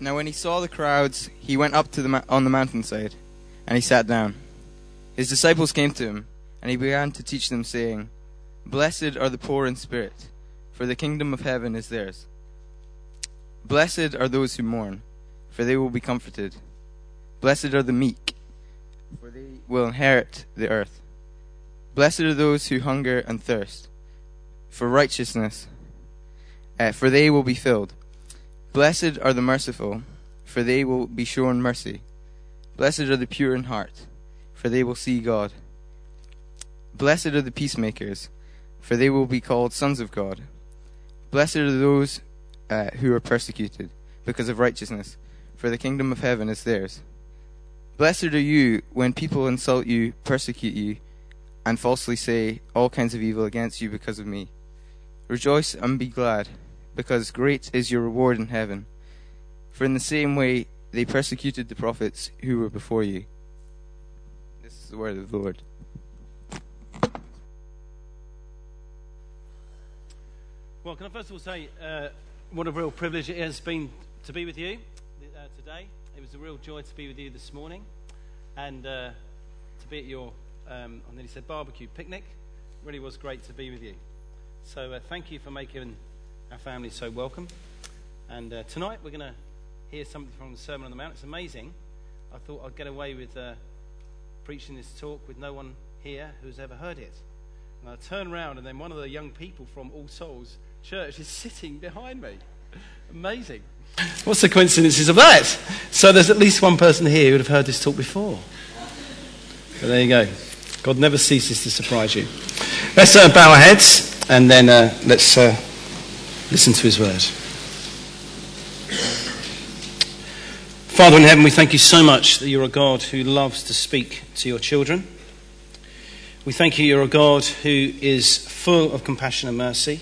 Now, when he saw the crowds, he went up to the ma- on the mountainside, and he sat down. His disciples came to him, and he began to teach them, saying, Blessed are the poor in spirit, for the kingdom of heaven is theirs. Blessed are those who mourn, for they will be comforted. Blessed are the meek, for they will inherit the earth. Blessed are those who hunger and thirst for righteousness, uh, for they will be filled. Blessed are the merciful, for they will be shown mercy. Blessed are the pure in heart, for they will see God. Blessed are the peacemakers, for they will be called sons of God. Blessed are those uh, who are persecuted because of righteousness, for the kingdom of heaven is theirs. Blessed are you when people insult you, persecute you, and falsely say all kinds of evil against you because of me. Rejoice and be glad, because great is your reward in heaven. For in the same way they persecuted the prophets who were before you. This is the word of the Lord. Well, can I first of all say uh, what a real privilege it has been to be with you uh, today. It was a real joy to be with you this morning and uh, to be at your, um, I nearly said barbecue, picnic. It really was great to be with you. So uh, thank you for making our family so welcome. And uh, tonight we're going to hear something from the Sermon on the Mount. It's amazing. I thought I'd get away with uh, preaching this talk with no one here who's ever heard it. And I turn around, and then one of the young people from All Souls Church is sitting behind me. Amazing. What's the coincidences of that? So there's at least one person here who would have heard this talk before. But there you go. God never ceases to surprise you. Let's uh, bow our heads and then uh, let's uh, listen to his word. Father in heaven, we thank you so much that you're a God who loves to speak to your children. We thank you you're a God who is full of compassion and mercy.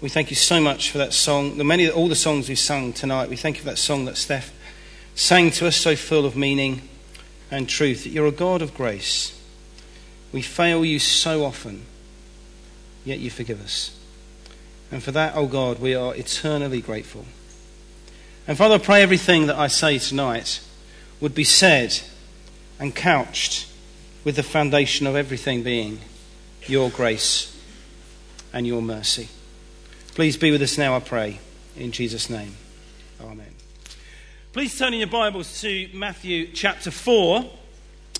We thank you so much for that song, the many all the songs we've sung tonight. We thank you for that song that Steph sang to us, so full of meaning and truth. That you're a God of grace. We fail you so often, yet you forgive us. And for that, oh God, we are eternally grateful. And Father, I pray everything that I say tonight would be said and couched with the foundation of everything being your grace and your mercy. Please be with us now, I pray, in Jesus' name. Amen. Please turn in your Bibles to Matthew chapter 4,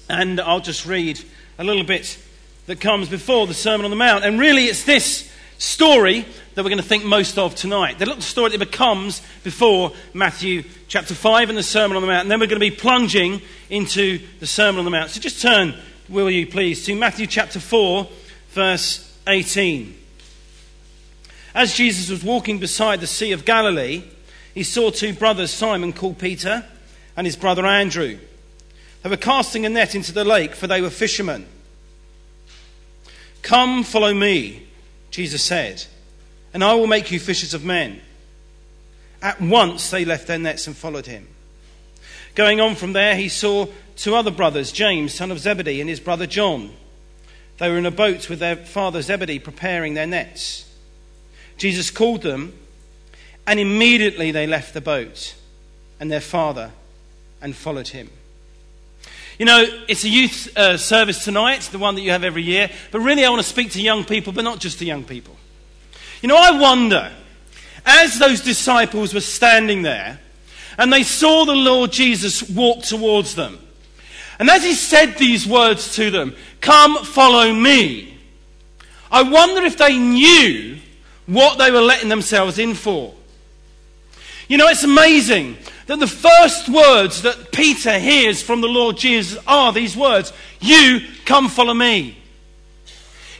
and I'll just read a little bit that comes before the Sermon on the Mount. And really, it's this story that we're going to think most of tonight. The little story that becomes before Matthew chapter 5 and the Sermon on the Mount. And then we're going to be plunging into the Sermon on the Mount. So just turn, will you please, to Matthew chapter 4, verse 18. As Jesus was walking beside the Sea of Galilee, he saw two brothers, Simon called Peter and his brother Andrew. They were casting a net into the lake, for they were fishermen. Come, follow me, Jesus said, and I will make you fishers of men. At once they left their nets and followed him. Going on from there, he saw two other brothers, James, son of Zebedee, and his brother John. They were in a boat with their father Zebedee, preparing their nets. Jesus called them, and immediately they left the boat and their father and followed him. You know, it's a youth uh, service tonight, the one that you have every year, but really I want to speak to young people, but not just to young people. You know, I wonder, as those disciples were standing there and they saw the Lord Jesus walk towards them, and as he said these words to them, Come, follow me, I wonder if they knew what they were letting themselves in for. You know, it's amazing that the first words that Peter hears from the Lord Jesus are these words You come follow me.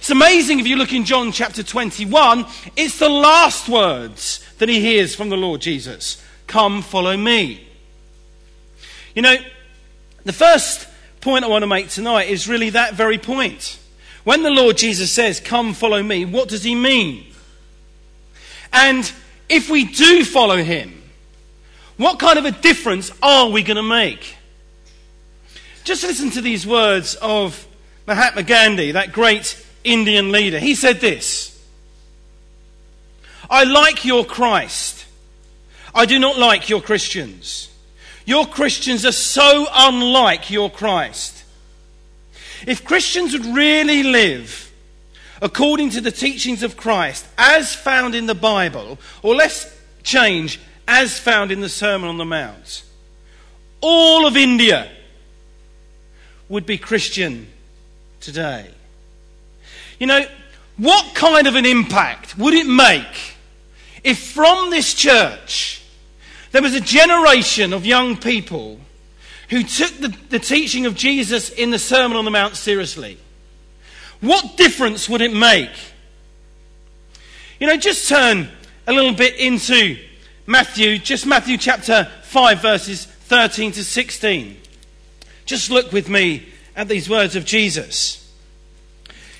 It's amazing if you look in John chapter 21, it's the last words that he hears from the Lord Jesus Come follow me. You know, the first point I want to make tonight is really that very point. When the Lord Jesus says, Come follow me, what does he mean? And if we do follow him, what kind of a difference are we going to make? Just listen to these words of Mahatma Gandhi, that great Indian leader. He said this I like your Christ. I do not like your Christians. Your Christians are so unlike your Christ. If Christians would really live according to the teachings of Christ as found in the Bible, or let's change, as found in the Sermon on the Mount, all of India would be Christian today. You know, what kind of an impact would it make if from this church there was a generation of young people who took the, the teaching of Jesus in the Sermon on the Mount seriously? What difference would it make? You know, just turn a little bit into Matthew, just Matthew chapter 5, verses 13 to 16. Just look with me at these words of Jesus.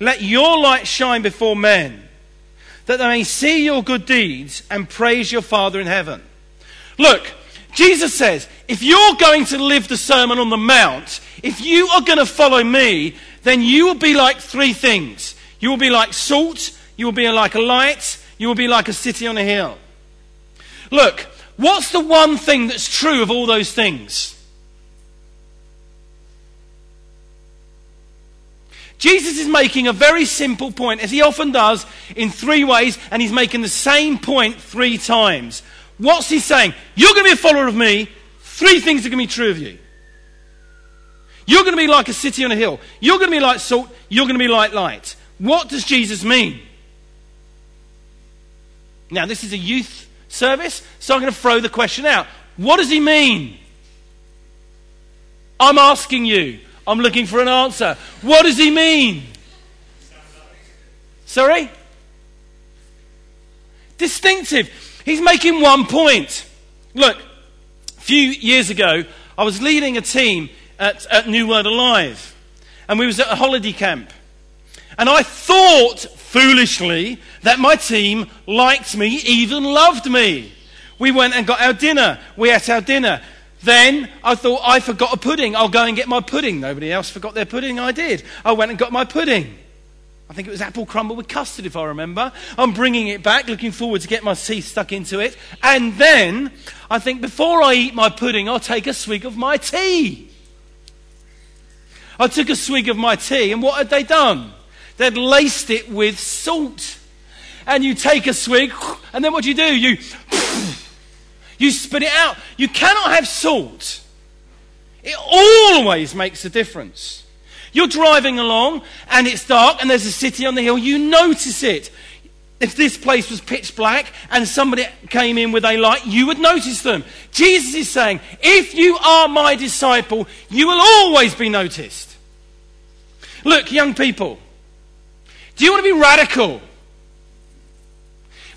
let your light shine before men, that they may see your good deeds and praise your Father in heaven. Look, Jesus says, if you're going to live the Sermon on the Mount, if you are going to follow me, then you will be like three things. You will be like salt, you will be like a light, you will be like a city on a hill. Look, what's the one thing that's true of all those things? Jesus is making a very simple point, as he often does, in three ways, and he's making the same point three times. What's he saying? You're going to be a follower of me. Three things are going to be true of you. You're going to be like a city on a hill. You're going to be like salt. You're going to be like light. What does Jesus mean? Now, this is a youth service, so I'm going to throw the question out. What does he mean? I'm asking you. I'm looking for an answer. What does he mean? Sorry? Distinctive. He's making one point. Look, a few years ago, I was leading a team at, at New Word Alive, and we was at a holiday camp. And I thought, foolishly, that my team liked me, even loved me. We went and got our dinner. We ate our dinner. Then I thought, I forgot a pudding. I'll go and get my pudding. Nobody else forgot their pudding. I did. I went and got my pudding. I think it was apple crumble with custard, if I remember. I'm bringing it back, looking forward to get my teeth stuck into it. And then I think, before I eat my pudding, I'll take a swig of my tea. I took a swig of my tea, and what had they done? They'd laced it with salt. And you take a swig, and then what do you do? You you spit it out. You cannot have salt. It always makes a difference. You're driving along and it's dark and there's a city on the hill. You notice it. If this place was pitch black and somebody came in with a light, you would notice them. Jesus is saying, if you are my disciple, you will always be noticed. Look, young people, do you want to be radical?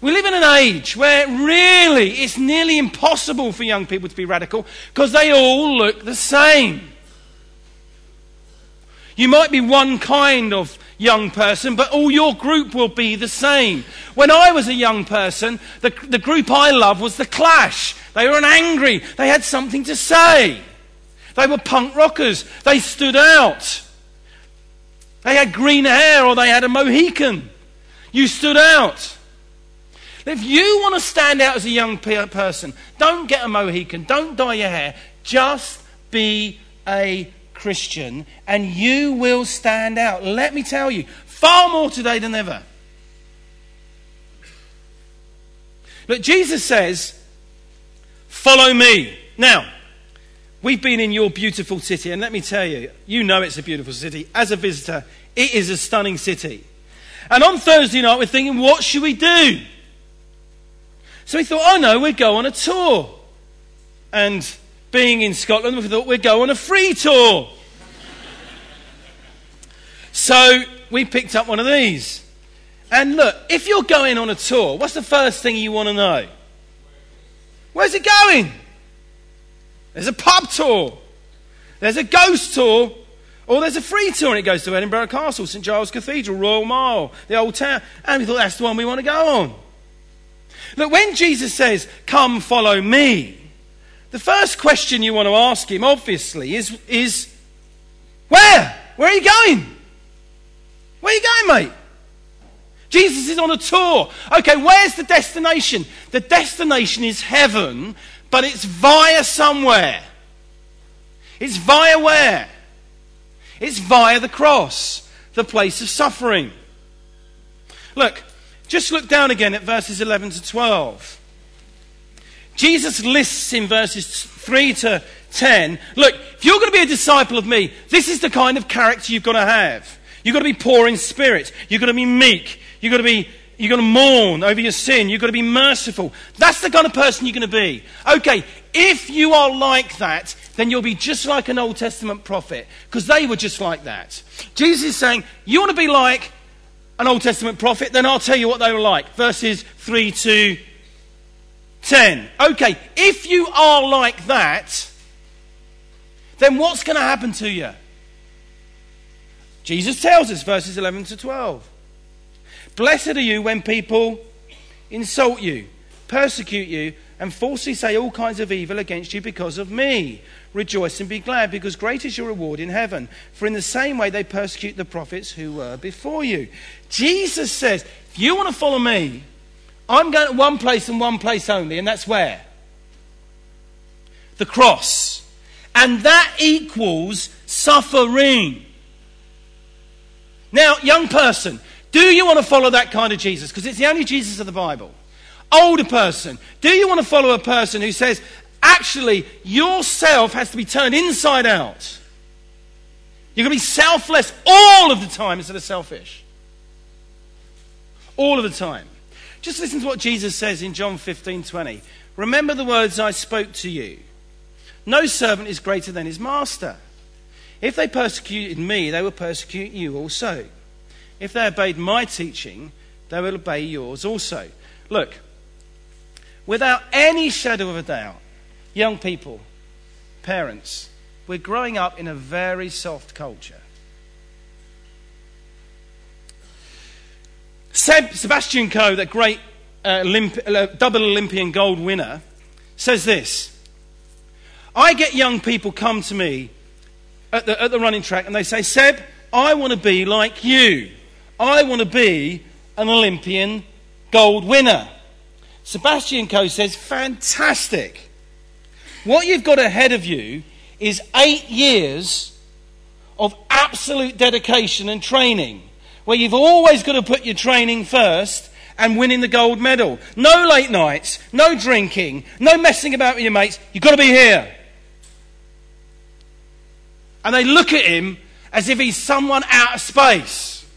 We live in an age where really it's nearly impossible for young people to be radical because they all look the same. You might be one kind of young person, but all your group will be the same. When I was a young person, the, the group I loved was The Clash. They were angry, they had something to say. They were punk rockers, they stood out. They had green hair or they had a Mohican. You stood out. If you want to stand out as a young person, don't get a Mohican, don't dye your hair, just be a Christian and you will stand out. Let me tell you, far more today than ever. But Jesus says, Follow me. Now, we've been in your beautiful city, and let me tell you, you know it's a beautiful city. As a visitor, it is a stunning city. And on Thursday night, we're thinking, what should we do? So we thought, oh no, we'd go on a tour. And being in Scotland, we thought we'd go on a free tour. so we picked up one of these. And look, if you're going on a tour, what's the first thing you want to know? Where's it going? There's a pub tour. There's a ghost tour. Or there's a free tour and it goes to Edinburgh Castle, St Giles Cathedral, Royal Mile, the Old Town. And we thought that's the one we want to go on. Look, when Jesus says, Come follow me, the first question you want to ask him, obviously, is, is Where? Where are you going? Where are you going, mate? Jesus is on a tour. Okay, where's the destination? The destination is heaven, but it's via somewhere. It's via where? It's via the cross, the place of suffering. Look, just look down again at verses 11 to 12. Jesus lists in verses 3 to 10 look, if you're going to be a disciple of me, this is the kind of character you've got to have. You've got to be poor in spirit. You've got to be meek. You've got to be You've got to mourn over your sin. You've got to be merciful. That's the kind of person you're going to be. Okay, if you are like that, then you'll be just like an Old Testament prophet, because they were just like that. Jesus is saying, You want to be like an Old Testament prophet? Then I'll tell you what they were like. Verses 3 to 10. Okay, if you are like that, then what's going to happen to you? Jesus tells us, verses 11 to 12. Blessed are you when people insult you, persecute you, and falsely say all kinds of evil against you because of me. Rejoice and be glad, because great is your reward in heaven. For in the same way they persecute the prophets who were before you. Jesus says, if you want to follow me, I'm going to one place and one place only, and that's where? The cross. And that equals suffering. Now, young person, do you want to follow that kind of Jesus? Because it's the only Jesus of the Bible. Older person. Do you want to follow a person who says, actually, yourself has to be turned inside out? You're going to be selfless all of the time instead of selfish. All of the time. Just listen to what Jesus says in John 15 20. Remember the words I spoke to you. No servant is greater than his master. If they persecuted me, they will persecute you also. If they obeyed my teaching, they will obey yours also. Look, without any shadow of a doubt, young people, parents, we're growing up in a very soft culture. Seb, Sebastian Coe, that great uh, Olymp- uh, double Olympian gold winner, says this I get young people come to me at the, at the running track and they say, Seb, I want to be like you. I want to be an Olympian gold winner. Sebastian Coe says, fantastic. What you've got ahead of you is eight years of absolute dedication and training, where you've always got to put your training first and winning the gold medal. No late nights, no drinking, no messing about with your mates. You've got to be here. And they look at him as if he's someone out of space.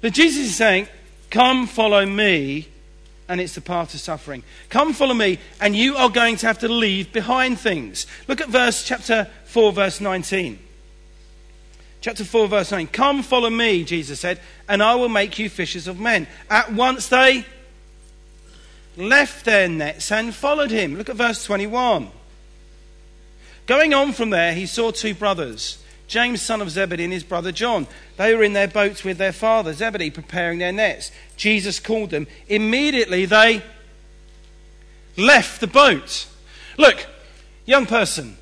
But Jesus is saying, Come follow me, and it's the path to suffering. Come follow me, and you are going to have to leave behind things. Look at verse chapter 4, verse 19. Chapter 4, verse 9. Come follow me, Jesus said, and I will make you fishers of men. At once they left their nets and followed him. Look at verse 21. Going on from there, he saw two brothers James, son of Zebedee, and his brother John. They were in their boats with their father, Zebedee, preparing their nets. Jesus called them. Immediately they left the boat. Look, young person,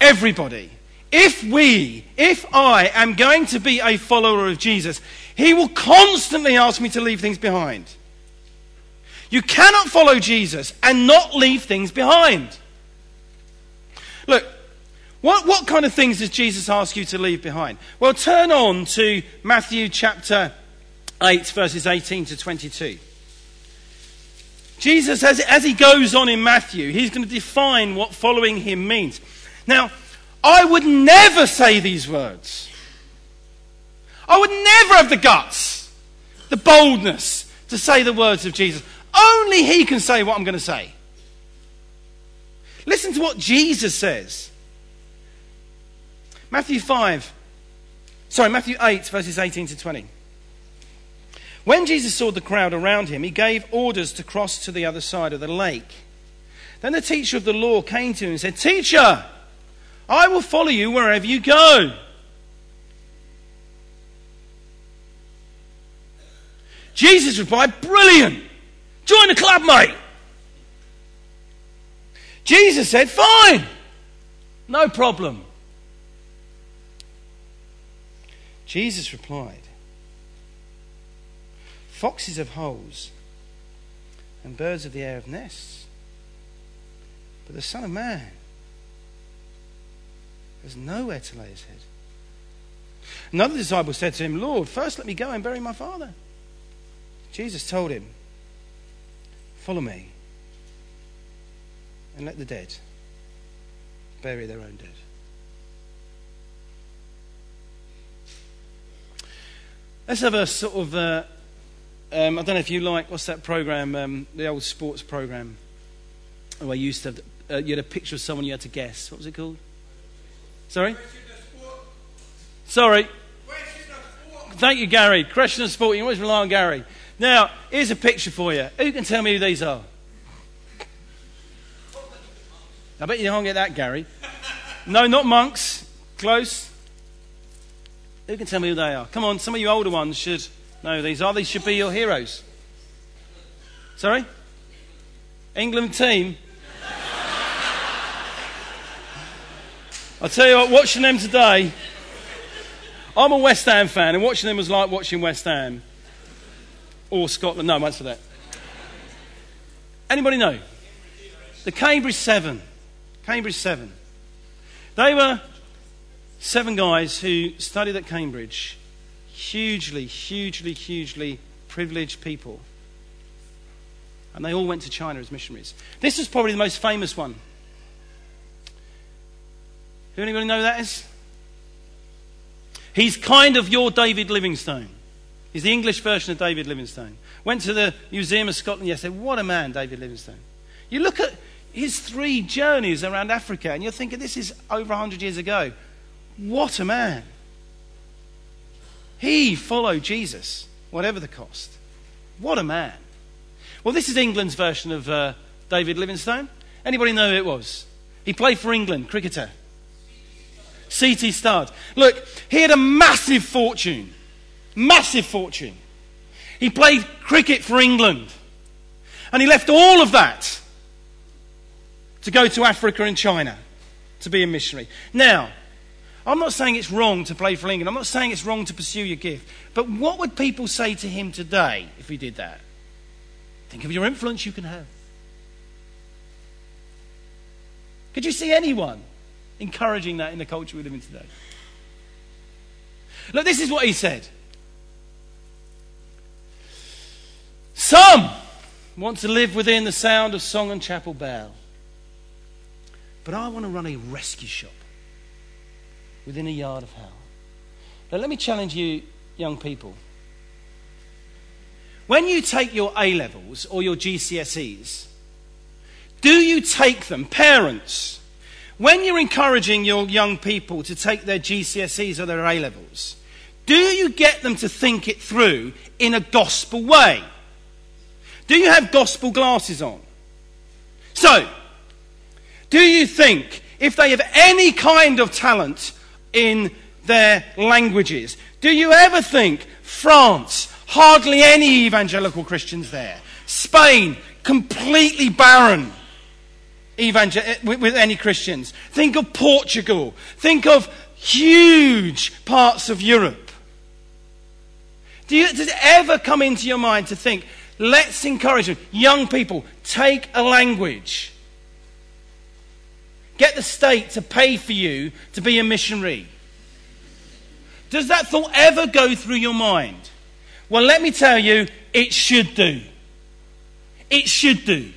everybody, if we, if I am going to be a follower of Jesus, he will constantly ask me to leave things behind. You cannot follow Jesus and not leave things behind. Look, what, what kind of things does Jesus ask you to leave behind? Well, turn on to Matthew chapter 8, verses 18 to 22. Jesus, as, as he goes on in Matthew, he's going to define what following him means. Now, I would never say these words. I would never have the guts, the boldness to say the words of Jesus. Only he can say what I'm going to say. Listen to what Jesus says. Matthew 5, sorry, Matthew 8, verses 18 to 20. When Jesus saw the crowd around him, he gave orders to cross to the other side of the lake. Then the teacher of the law came to him and said, Teacher, I will follow you wherever you go. Jesus replied, Brilliant! Join the club, mate! Jesus said, Fine! No problem. Jesus replied, Foxes have holes, and birds of the air have nests. But the Son of Man has nowhere to lay his head. Another disciple said to him, Lord, first let me go and bury my father. Jesus told him, Follow me, and let the dead bury their own dead. Let's have a sort of, uh, um, I don't know if you like, what's that program, um, the old sports program, where you used to have, uh, you had a picture of someone you had to guess. What was it called? Sorry? Sorry. Thank you, Gary. Question of sport. You always rely on Gary. Now, here's a picture for you. Who can tell me who these are? I bet you can't get that, Gary. No, not monks. Close. Who can tell me who they are? Come on, some of you older ones should know these are. These should be your heroes. Sorry? England team. I'll tell you what, watching them today, I'm a West Ham fan, and watching them was like watching West Ham. Or Scotland. No, for that. Anybody know? The Cambridge Seven. Cambridge Seven. They were seven guys who studied at Cambridge. Hugely, hugely, hugely privileged people. And they all went to China as missionaries. This is probably the most famous one. Do anybody know who that is? He's kind of your David Livingstone. He's the English version of David Livingstone. Went to the Museum of Scotland yesterday. What a man, David Livingstone. You look at his three journeys around Africa and you're thinking, this is over 100 years ago. What a man. He followed Jesus, whatever the cost. What a man. Well, this is England's version of uh, David Livingstone. Anybody know who it was? He played for England, cricketer. C.T. Studd. Look, he had a massive fortune. Massive fortune. He played cricket for England. And he left all of that to go to Africa and China to be a missionary. Now, I'm not saying it's wrong to play for England. I'm not saying it's wrong to pursue your gift. But what would people say to him today if he did that? Think of your influence you can have. Could you see anyone encouraging that in the culture we live in today? Look, this is what he said. Some want to live within the sound of song and chapel bell. But I want to run a rescue shop within a yard of hell. Now, let me challenge you, young people. When you take your A levels or your GCSEs, do you take them, parents, when you're encouraging your young people to take their GCSEs or their A levels, do you get them to think it through in a gospel way? Do you have gospel glasses on? So, do you think if they have any kind of talent in their languages, do you ever think France, hardly any evangelical Christians there, Spain, completely barren evangel- eh, with any Christians, think of Portugal, think of huge parts of Europe. Do you, does it ever come into your mind to think, let's encourage them, young people, take a language Get the state to pay for you to be a missionary. Does that thought ever go through your mind? Well, let me tell you, it should do. It should do.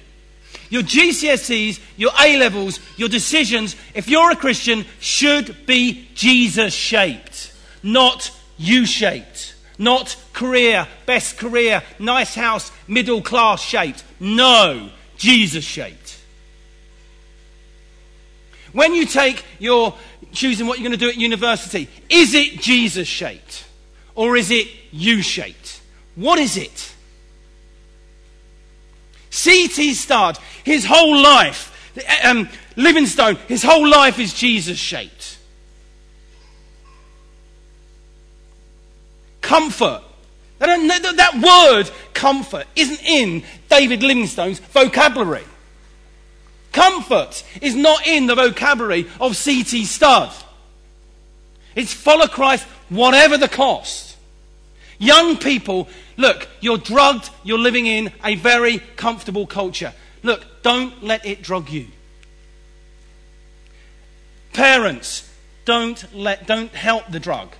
Your GCSEs, your A levels, your decisions, if you're a Christian, should be Jesus shaped, not U shaped, not career, best career, nice house, middle class shaped. No, Jesus shaped. When you take your choosing what you're going to do at university, is it Jesus shaped or is it U shaped? What is it? C.T. Studd, his whole life, um, Livingstone, his whole life is Jesus shaped. Comfort. That word, comfort, isn't in David Livingstone's vocabulary. Comfort is not in the vocabulary of C.T. Studd. It's follow Christ whatever the cost. Young people, look, you're drugged, you're living in a very comfortable culture. Look, don't let it drug you. Parents, don't let don't help the drug.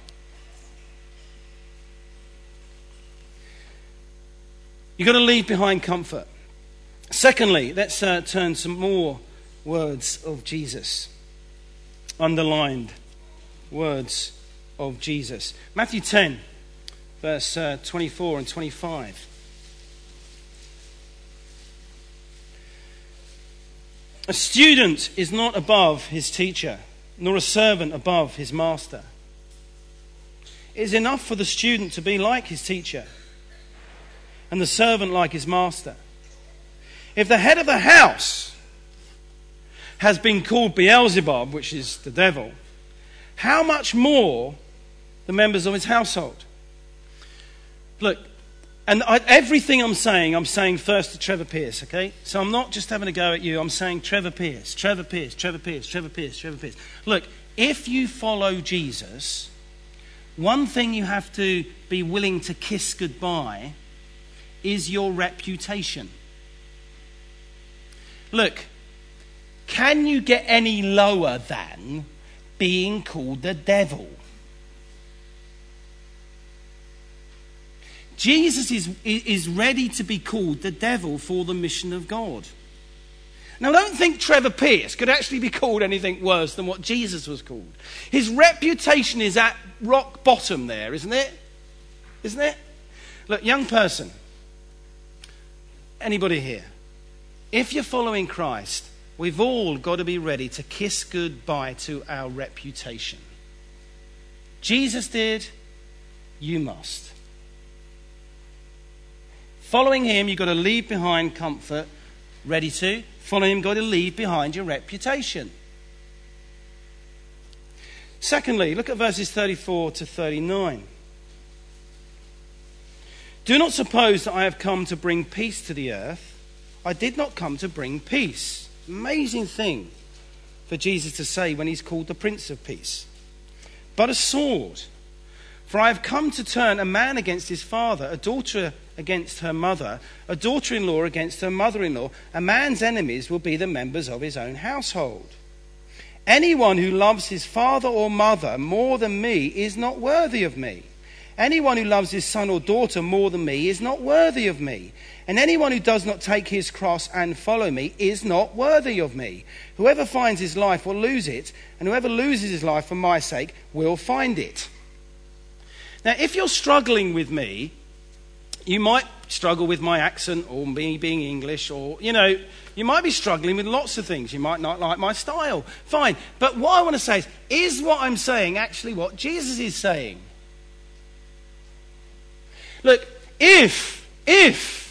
You've got to leave behind comfort. Secondly, let's uh, turn some more words of Jesus. Underlined words of Jesus. Matthew 10, verse uh, 24 and 25. A student is not above his teacher, nor a servant above his master. It is enough for the student to be like his teacher, and the servant like his master. If the head of the house has been called Beelzebub, which is the devil, how much more the members of his household? Look, and I, everything I'm saying, I'm saying first to Trevor Pierce, okay? So I'm not just having a go at you. I'm saying Trevor Pierce, Trevor Pierce, Trevor Pierce, Trevor Pierce, Trevor Pierce. Look, if you follow Jesus, one thing you have to be willing to kiss goodbye is your reputation. Look, can you get any lower than being called the devil? Jesus is, is ready to be called the devil for the mission of God. Now, don't think Trevor Pierce could actually be called anything worse than what Jesus was called. His reputation is at rock bottom there, isn't it? Isn't it? Look, young person, anybody here, if you're following Christ, we've all got to be ready to kiss goodbye to our reputation. Jesus did, you must. Following him, you've got to leave behind comfort. Ready to? Follow him, you've got to leave behind your reputation. Secondly, look at verses 34 to 39. Do not suppose that I have come to bring peace to the earth. I did not come to bring peace. Amazing thing for Jesus to say when he's called the Prince of Peace. But a sword. For I have come to turn a man against his father, a daughter against her mother, a daughter in law against her mother in law. A man's enemies will be the members of his own household. Anyone who loves his father or mother more than me is not worthy of me. Anyone who loves his son or daughter more than me is not worthy of me. And anyone who does not take his cross and follow me is not worthy of me. Whoever finds his life will lose it, and whoever loses his life for my sake will find it. Now, if you're struggling with me, you might struggle with my accent or me being English, or, you know, you might be struggling with lots of things. You might not like my style. Fine. But what I want to say is, is what I'm saying actually what Jesus is saying? Look, if, if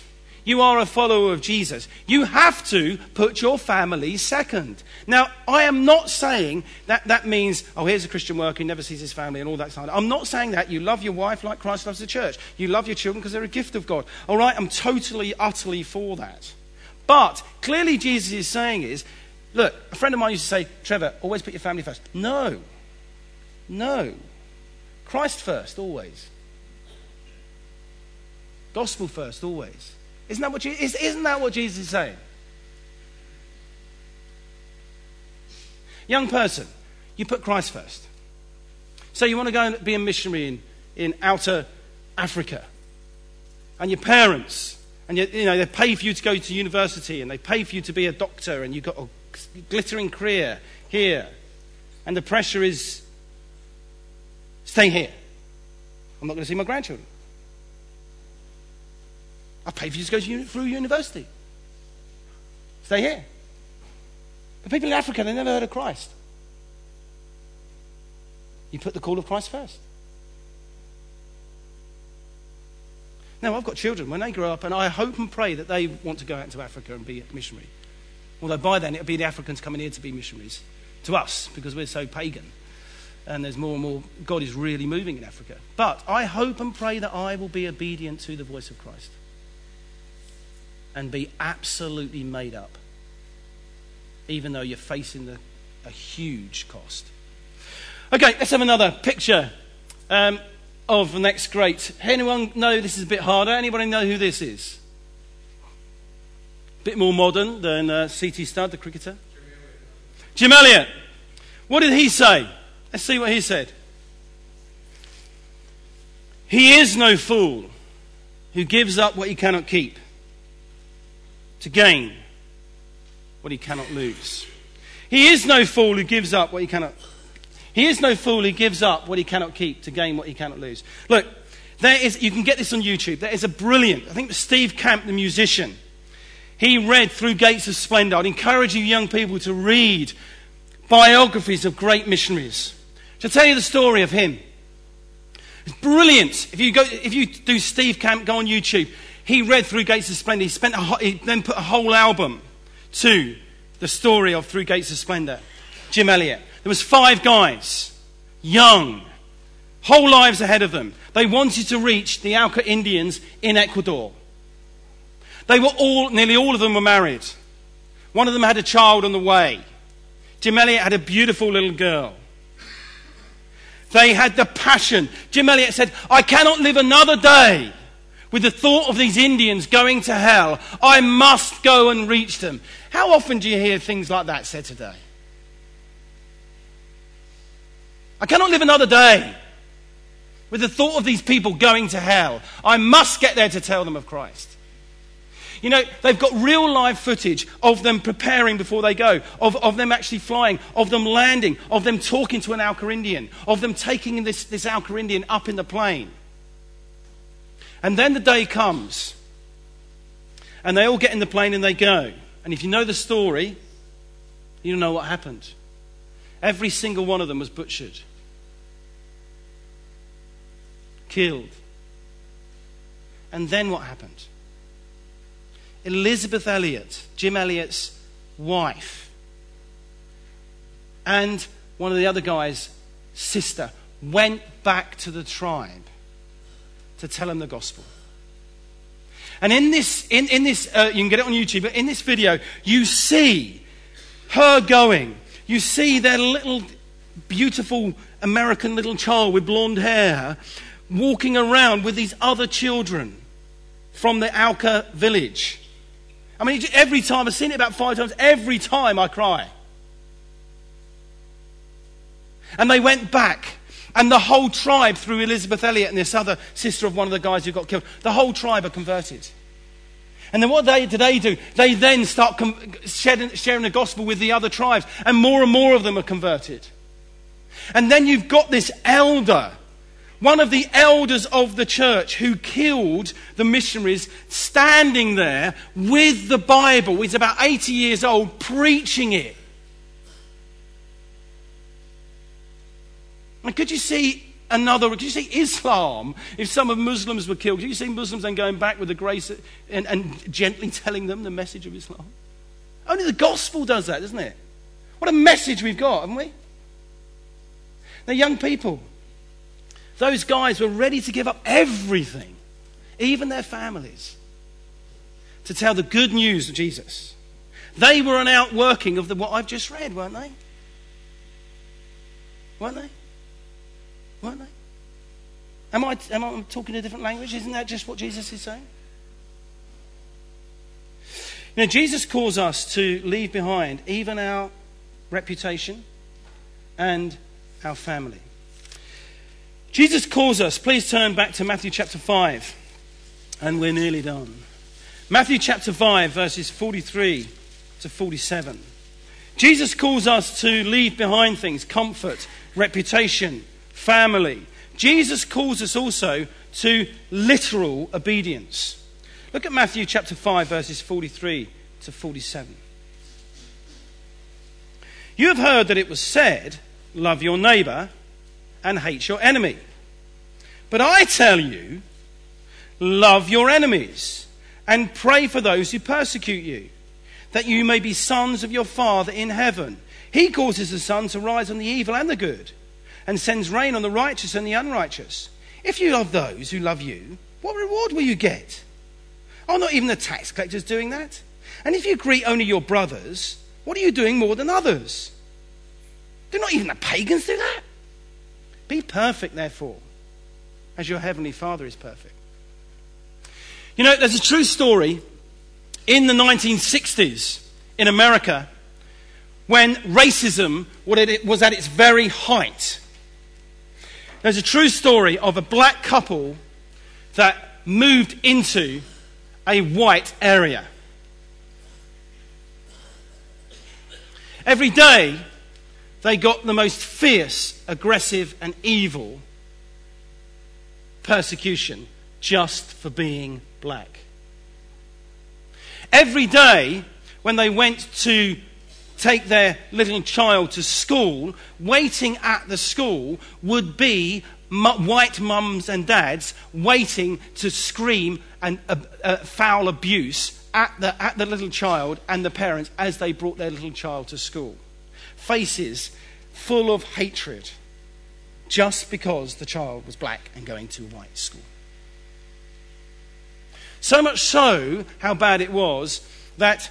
you are a follower of Jesus, you have to put your family second. Now, I am not saying that that means, oh, here's a Christian worker who never sees his family and all that side. I'm not saying that. You love your wife like Christ loves the church. You love your children because they're a gift of God. All right, I'm totally, utterly for that. But clearly, Jesus is saying is, look, a friend of mine used to say, Trevor, always put your family first. No. No. Christ first, always. Gospel first, always. Isn't that what, Jesus, isn't that what Jesus is saying? Young person, you put Christ first. So you want to go and be a missionary in, in outer Africa. And your parents, and you, you know, they pay for you to go to university and they pay for you to be a doctor and you've got a glittering career here. And the pressure is stay here. I'm not going to see my grandchildren. I pay for you to go through university. Stay here. The people in Africa, they never heard of Christ. You put the call of Christ first. Now, I've got children. When they grow up, and I hope and pray that they want to go out into Africa and be a missionary. Although by then it'll be the Africans coming here to be missionaries to us because we're so pagan. And there's more and more, God is really moving in Africa. But I hope and pray that I will be obedient to the voice of Christ and be absolutely made up, even though you're facing the, a huge cost. Okay, let's have another picture um, of the next great. Anyone know this is a bit harder? Anybody know who this is? Bit more modern than uh, C.T. Studd, the cricketer. Jim Elliot. What did he say? Let's see what he said. He is no fool who gives up what he cannot keep to gain what he cannot lose. He is no fool who gives up what he cannot. He is no fool who gives up what he cannot keep to gain what he cannot lose. Look, there is. You can get this on YouTube. There is a brilliant. I think Steve Camp, the musician, he read through Gates of Splendor. I'd encourage you young people to read biographies of great missionaries. To tell you the story of him. It's brilliant. If you, go, if you do Steve Camp, go on YouTube. He read through Gates of Splendor. He, spent a, he then put a whole album to the story of Through Gates of Splendor. Jim Elliot. There was five guys, young, whole lives ahead of them. They wanted to reach the Auca Indians in Ecuador. They were all, nearly all of them were married. One of them had a child on the way. Jim Elliot had a beautiful little girl. They had the passion. Jim Elliot said, I cannot live another day with the thought of these Indians going to hell. I must go and reach them. How often do you hear things like that said today? I cannot live another day with the thought of these people going to hell. I must get there to tell them of Christ. You know, they've got real live footage of them preparing before they go, of, of them actually flying, of them landing, of them talking to an Auca Indian, of them taking this, this Auca Indian up in the plane. And then the day comes, and they all get in the plane and they go. And if you know the story, you know what happened. Every single one of them was butchered, killed. And then what happened? Elizabeth Elliot, Jim Elliot's wife, and one of the other guys' sister, went back to the tribe to tell them the gospel. And in this, in, in this uh, you can get it on YouTube, but in this video, you see her going. You see their little, beautiful American little child with blonde hair walking around with these other children from the Auca village. I mean, every time, I've seen it about five times, every time I cry. And they went back. And the whole tribe, through Elizabeth Elliot and this other sister of one of the guys who got killed, the whole tribe are converted. And then what they, do they do? They then start com- sharing, sharing the gospel with the other tribes. And more and more of them are converted. And then you've got this elder one of the elders of the church who killed the missionaries, standing there with the Bible. He's about 80 years old, preaching it. And could you see another, could you see Islam? If some of Muslims were killed, could you see Muslims then going back with the grace and, and gently telling them the message of Islam? Only the gospel does that, doesn't it? What a message we've got, haven't we? Now, young people, those guys were ready to give up everything, even their families, to tell the good news of Jesus. They were an outworking of the, what I've just read, weren't they? Weren't they? Weren't they? Am I, am I talking a different language? Isn't that just what Jesus is saying? Know, Jesus calls us to leave behind even our reputation and our family. Jesus calls us, please turn back to Matthew chapter 5, and we're nearly done. Matthew chapter 5, verses 43 to 47. Jesus calls us to leave behind things comfort, reputation, family. Jesus calls us also to literal obedience. Look at Matthew chapter 5, verses 43 to 47. You have heard that it was said, Love your neighbor and hate your enemy. But I tell you, love your enemies and pray for those who persecute you, that you may be sons of your Father in heaven. He causes the sun to rise on the evil and the good, and sends rain on the righteous and the unrighteous. If you love those who love you, what reward will you get? Are not even the tax collectors doing that? And if you greet only your brothers, what are you doing more than others? Do not even the pagans do that? Be perfect, therefore, as your heavenly Father is perfect. You know, there's a true story in the 1960s in America when racism was at its very height. There's a true story of a black couple that moved into a white area. Every day, they got the most fierce, aggressive, and evil persecution just for being black. Every day, when they went to take their little child to school, waiting at the school would be white mums and dads waiting to scream and uh, uh, foul abuse at the, at the little child and the parents as they brought their little child to school. Faces full of hatred just because the child was black and going to a white school. So much so, how bad it was, that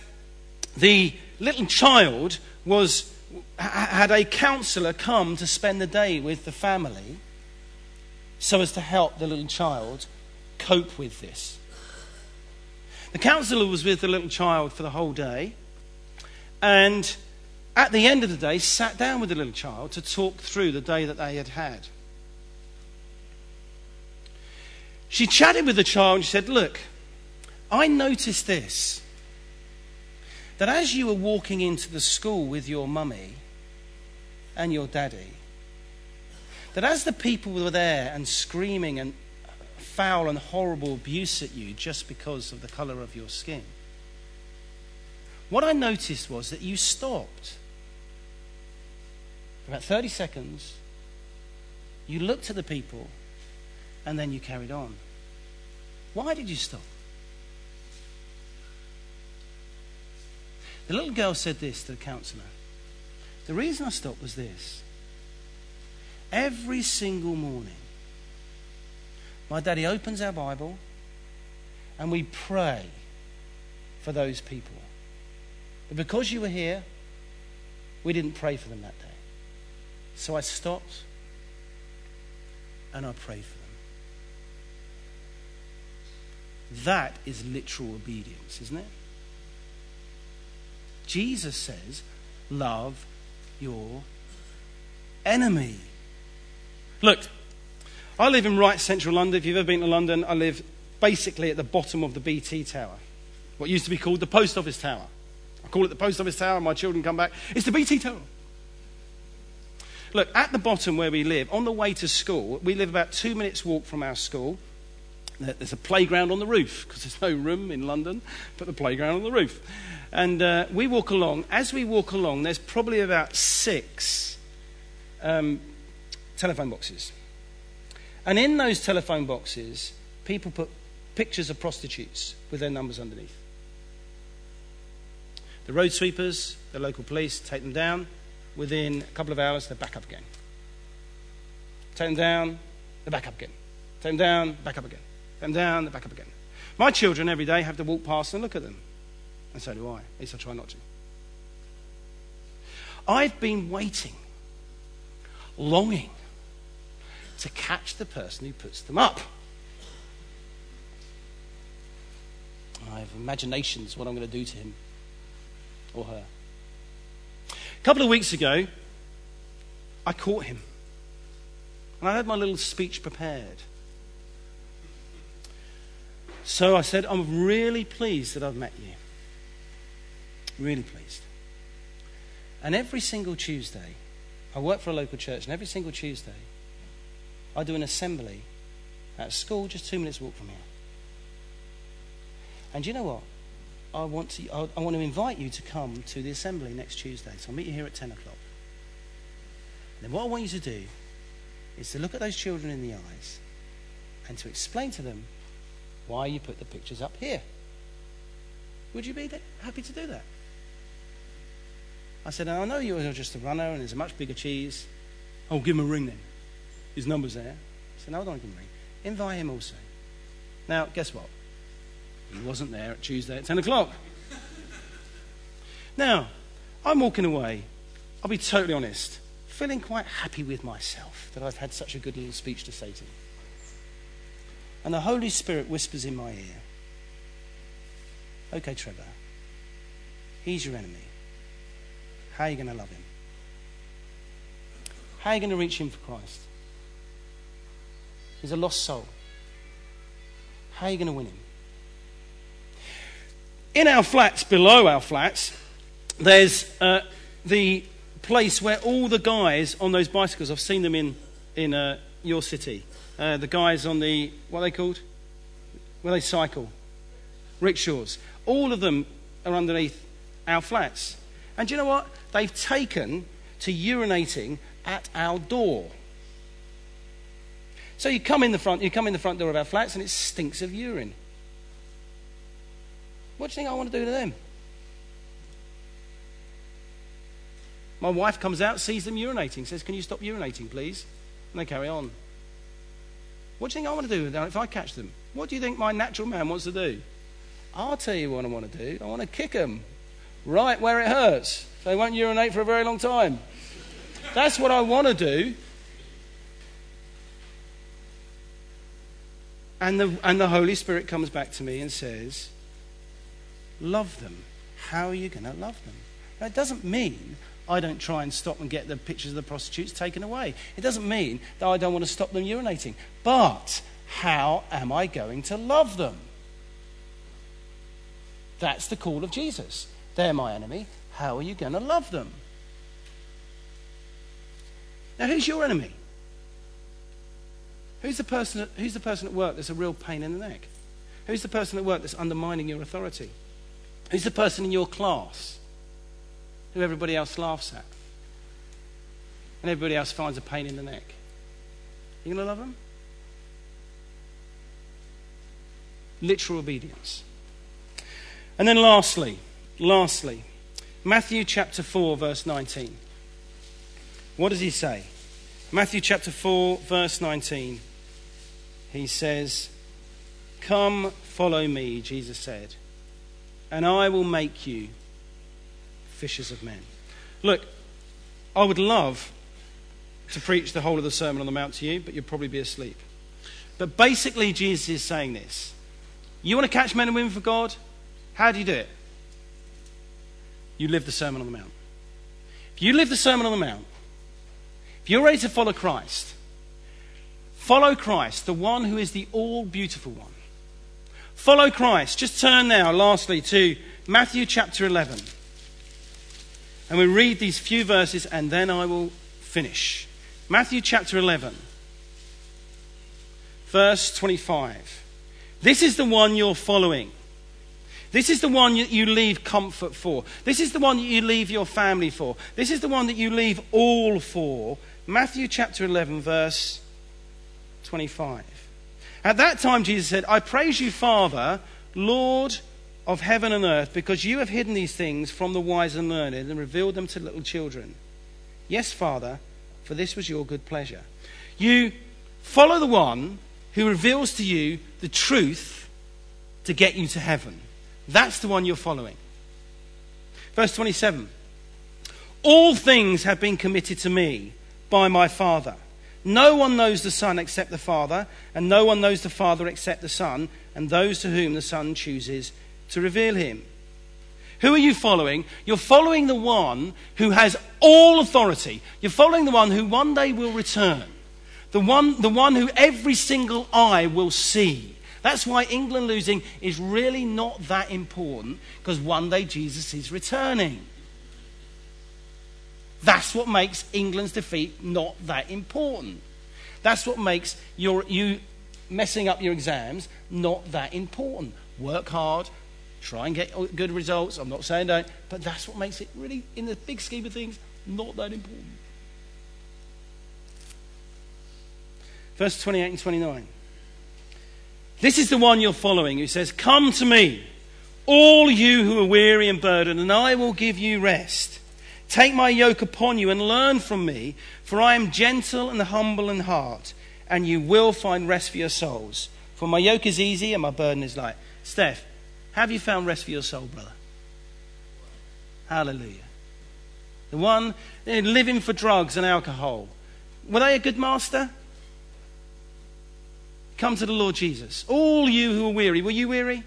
the little child was, had a counselor come to spend the day with the family so as to help the little child cope with this. The counselor was with the little child for the whole day and at the end of the day sat down with the little child to talk through the day that they had had. She chatted with the child and she said, Look, I noticed this that as you were walking into the school with your mummy and your daddy, that as the people were there and screaming and foul and horrible abuse at you just because of the colour of your skin, what I noticed was that you stopped. For about 30 seconds, you looked at the people, and then you carried on. Why did you stop? The little girl said this to the counselor. The reason I stopped was this. Every single morning, my daddy opens our Bible and we pray for those people. But because you were here, we didn't pray for them that day. So I stopped and I prayed for them. That is literal obedience, isn't it? Jesus says, Love your enemy. Look, I live in right central London. If you've ever been to London, I live basically at the bottom of the BT Tower, what used to be called the Post Office Tower. I call it the Post Office Tower, my children come back. It's the BT Tower. Look, at the bottom where we live, on the way to school, we live about two minutes' walk from our school. There's a playground on the roof because there's no room in London. Put the playground on the roof. And uh, we walk along. As we walk along, there's probably about six um, telephone boxes. And in those telephone boxes, people put pictures of prostitutes with their numbers underneath. The road sweepers, the local police take them down. Within a couple of hours, they're back up again. Take them down, they're back up again. Take them down, back up again. Them down, they're back up again. My children every day have to walk past and look at them. And so do I. At least I try not to. I've been waiting, longing to catch the person who puts them up. I have imaginations what I'm going to do to him or her. A couple of weeks ago, I caught him. And I had my little speech prepared. So I said, I'm really pleased that I've met you. Really pleased. And every single Tuesday, I work for a local church, and every single Tuesday, I do an assembly at school just two minutes walk from here. And you know what? I want to, I want to invite you to come to the assembly next Tuesday. So I'll meet you here at 10 o'clock. And then what I want you to do is to look at those children in the eyes and to explain to them why you put the pictures up here. Would you be happy to do that? I said, I know you're just a runner and there's a much bigger cheese. Oh, give him a ring then. His number's there. I said, no, don't give him a ring. Invite him also. Now, guess what? He wasn't there at Tuesday at 10 o'clock. now, I'm walking away. I'll be totally honest. Feeling quite happy with myself that I've had such a good little speech to say to him. And the Holy Spirit whispers in my ear, Okay, Trevor, he's your enemy. How are you going to love him? How are you going to reach him for Christ? He's a lost soul. How are you going to win him? In our flats, below our flats, there's uh, the place where all the guys on those bicycles, I've seen them in, in uh, your city, uh, the guys on the, what are they called? Where they cycle? Rickshaws. All of them are underneath our flats. And do you know what? They've taken to urinating at our door. So you come in the front, you come in the front door of our flats and it stinks of urine. What do you think I want to do to them? My wife comes out, sees them urinating, says, Can you stop urinating, please? And they carry on. What do you think I want to do now if I catch them? What do you think my natural man wants to do? I'll tell you what I want to do. I want to kick them right where it hurts. They won't urinate for a very long time. That's what I want to do. And the, and the Holy Spirit comes back to me and says, Love them. How are you going to love them? That doesn't mean I don't try and stop and get the pictures of the prostitutes taken away. It doesn't mean that I don't want to stop them urinating. But how am I going to love them? That's the call of Jesus. They're my enemy. How are you going to love them? Now, who's your enemy? Who's the, person, who's the person at work that's a real pain in the neck? Who's the person at work that's undermining your authority? Who's the person in your class who everybody else laughs at? And everybody else finds a pain in the neck? You going to love them? Literal obedience. And then lastly, lastly, Matthew chapter 4, verse 19. What does he say? Matthew chapter 4, verse 19. He says, Come, follow me, Jesus said, and I will make you fishers of men. Look, I would love to preach the whole of the Sermon on the Mount to you, but you'd probably be asleep. But basically, Jesus is saying this You want to catch men and women for God? How do you do it? You live the Sermon on the Mount. If you live the Sermon on the Mount, if you're ready to follow Christ, follow Christ, the one who is the all beautiful one. Follow Christ. Just turn now, lastly, to Matthew chapter 11. And we read these few verses and then I will finish. Matthew chapter 11, verse 25. This is the one you're following. This is the one that you leave comfort for. This is the one that you leave your family for. This is the one that you leave all for. Matthew chapter 11, verse 25. At that time, Jesus said, I praise you, Father, Lord of heaven and earth, because you have hidden these things from the wise and learned and revealed them to little children. Yes, Father, for this was your good pleasure. You follow the one who reveals to you the truth to get you to heaven. That's the one you're following. Verse 27 All things have been committed to me by my Father. No one knows the Son except the Father, and no one knows the Father except the Son, and those to whom the Son chooses to reveal him. Who are you following? You're following the one who has all authority. You're following the one who one day will return. The one, the one who every single eye will see. That's why England losing is really not that important because one day Jesus is returning. That's what makes England's defeat not that important. That's what makes your, you messing up your exams not that important. Work hard, try and get good results. I'm not saying don't, but that's what makes it really, in the big scheme of things, not that important. Verse 28 and 29. This is the one you're following who says, Come to me, all you who are weary and burdened, and I will give you rest. Take my yoke upon you and learn from me, for I am gentle and humble in heart, and you will find rest for your souls. For my yoke is easy and my burden is light. Steph, have you found rest for your soul, brother? Hallelujah. The one living for drugs and alcohol. Were they a good master? Come to the Lord Jesus. All you who are weary, were you weary?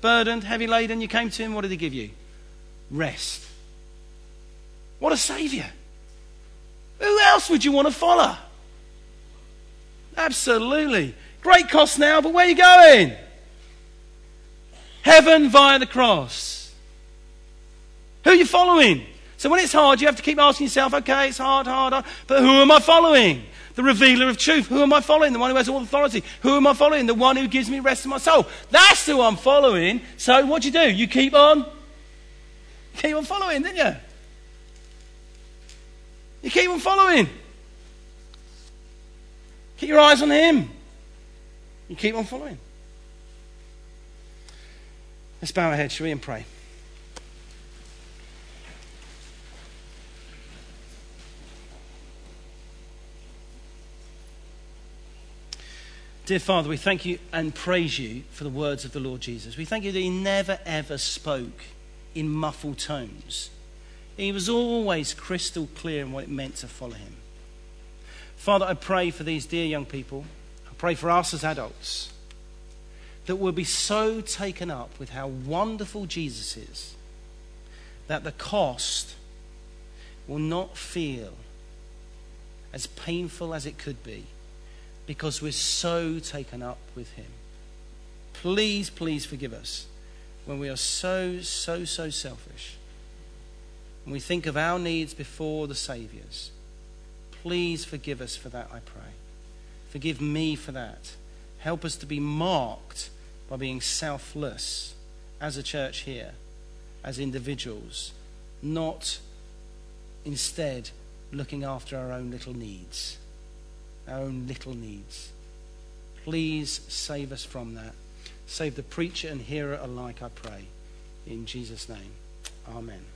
Burdened, heavy laden, you came to him, what did he give you? Rest. What a savior. Who else would you want to follow? Absolutely. Great cost now, but where are you going? Heaven via the cross. Who are you following? So when it's hard, you have to keep asking yourself, okay, it's hard, hard, hard, but who am I following? The revealer of truth. Who am I following? The one who has all authority. Who am I following? The one who gives me rest in my soul. That's who I'm following. So what do you do? You keep on, keep on following, didn't you? You keep on following. Keep your eyes on him. You keep on following. Let's bow our heads, shall we, and pray. Dear Father, we thank you and praise you for the words of the Lord Jesus. We thank you that he never ever spoke in muffled tones. He was always crystal clear in what it meant to follow him. Father, I pray for these dear young people. I pray for us as adults that we'll be so taken up with how wonderful Jesus is that the cost will not feel as painful as it could be because we're so taken up with Him. Please, please forgive us when we are so, so, so selfish. When we think of our needs before the Saviour's. Please forgive us for that, I pray. Forgive me for that. Help us to be marked by being selfless as a church here, as individuals, not instead looking after our own little needs our own little needs. Please save us from that. Save the preacher and hearer alike, I pray. In Jesus' name, amen.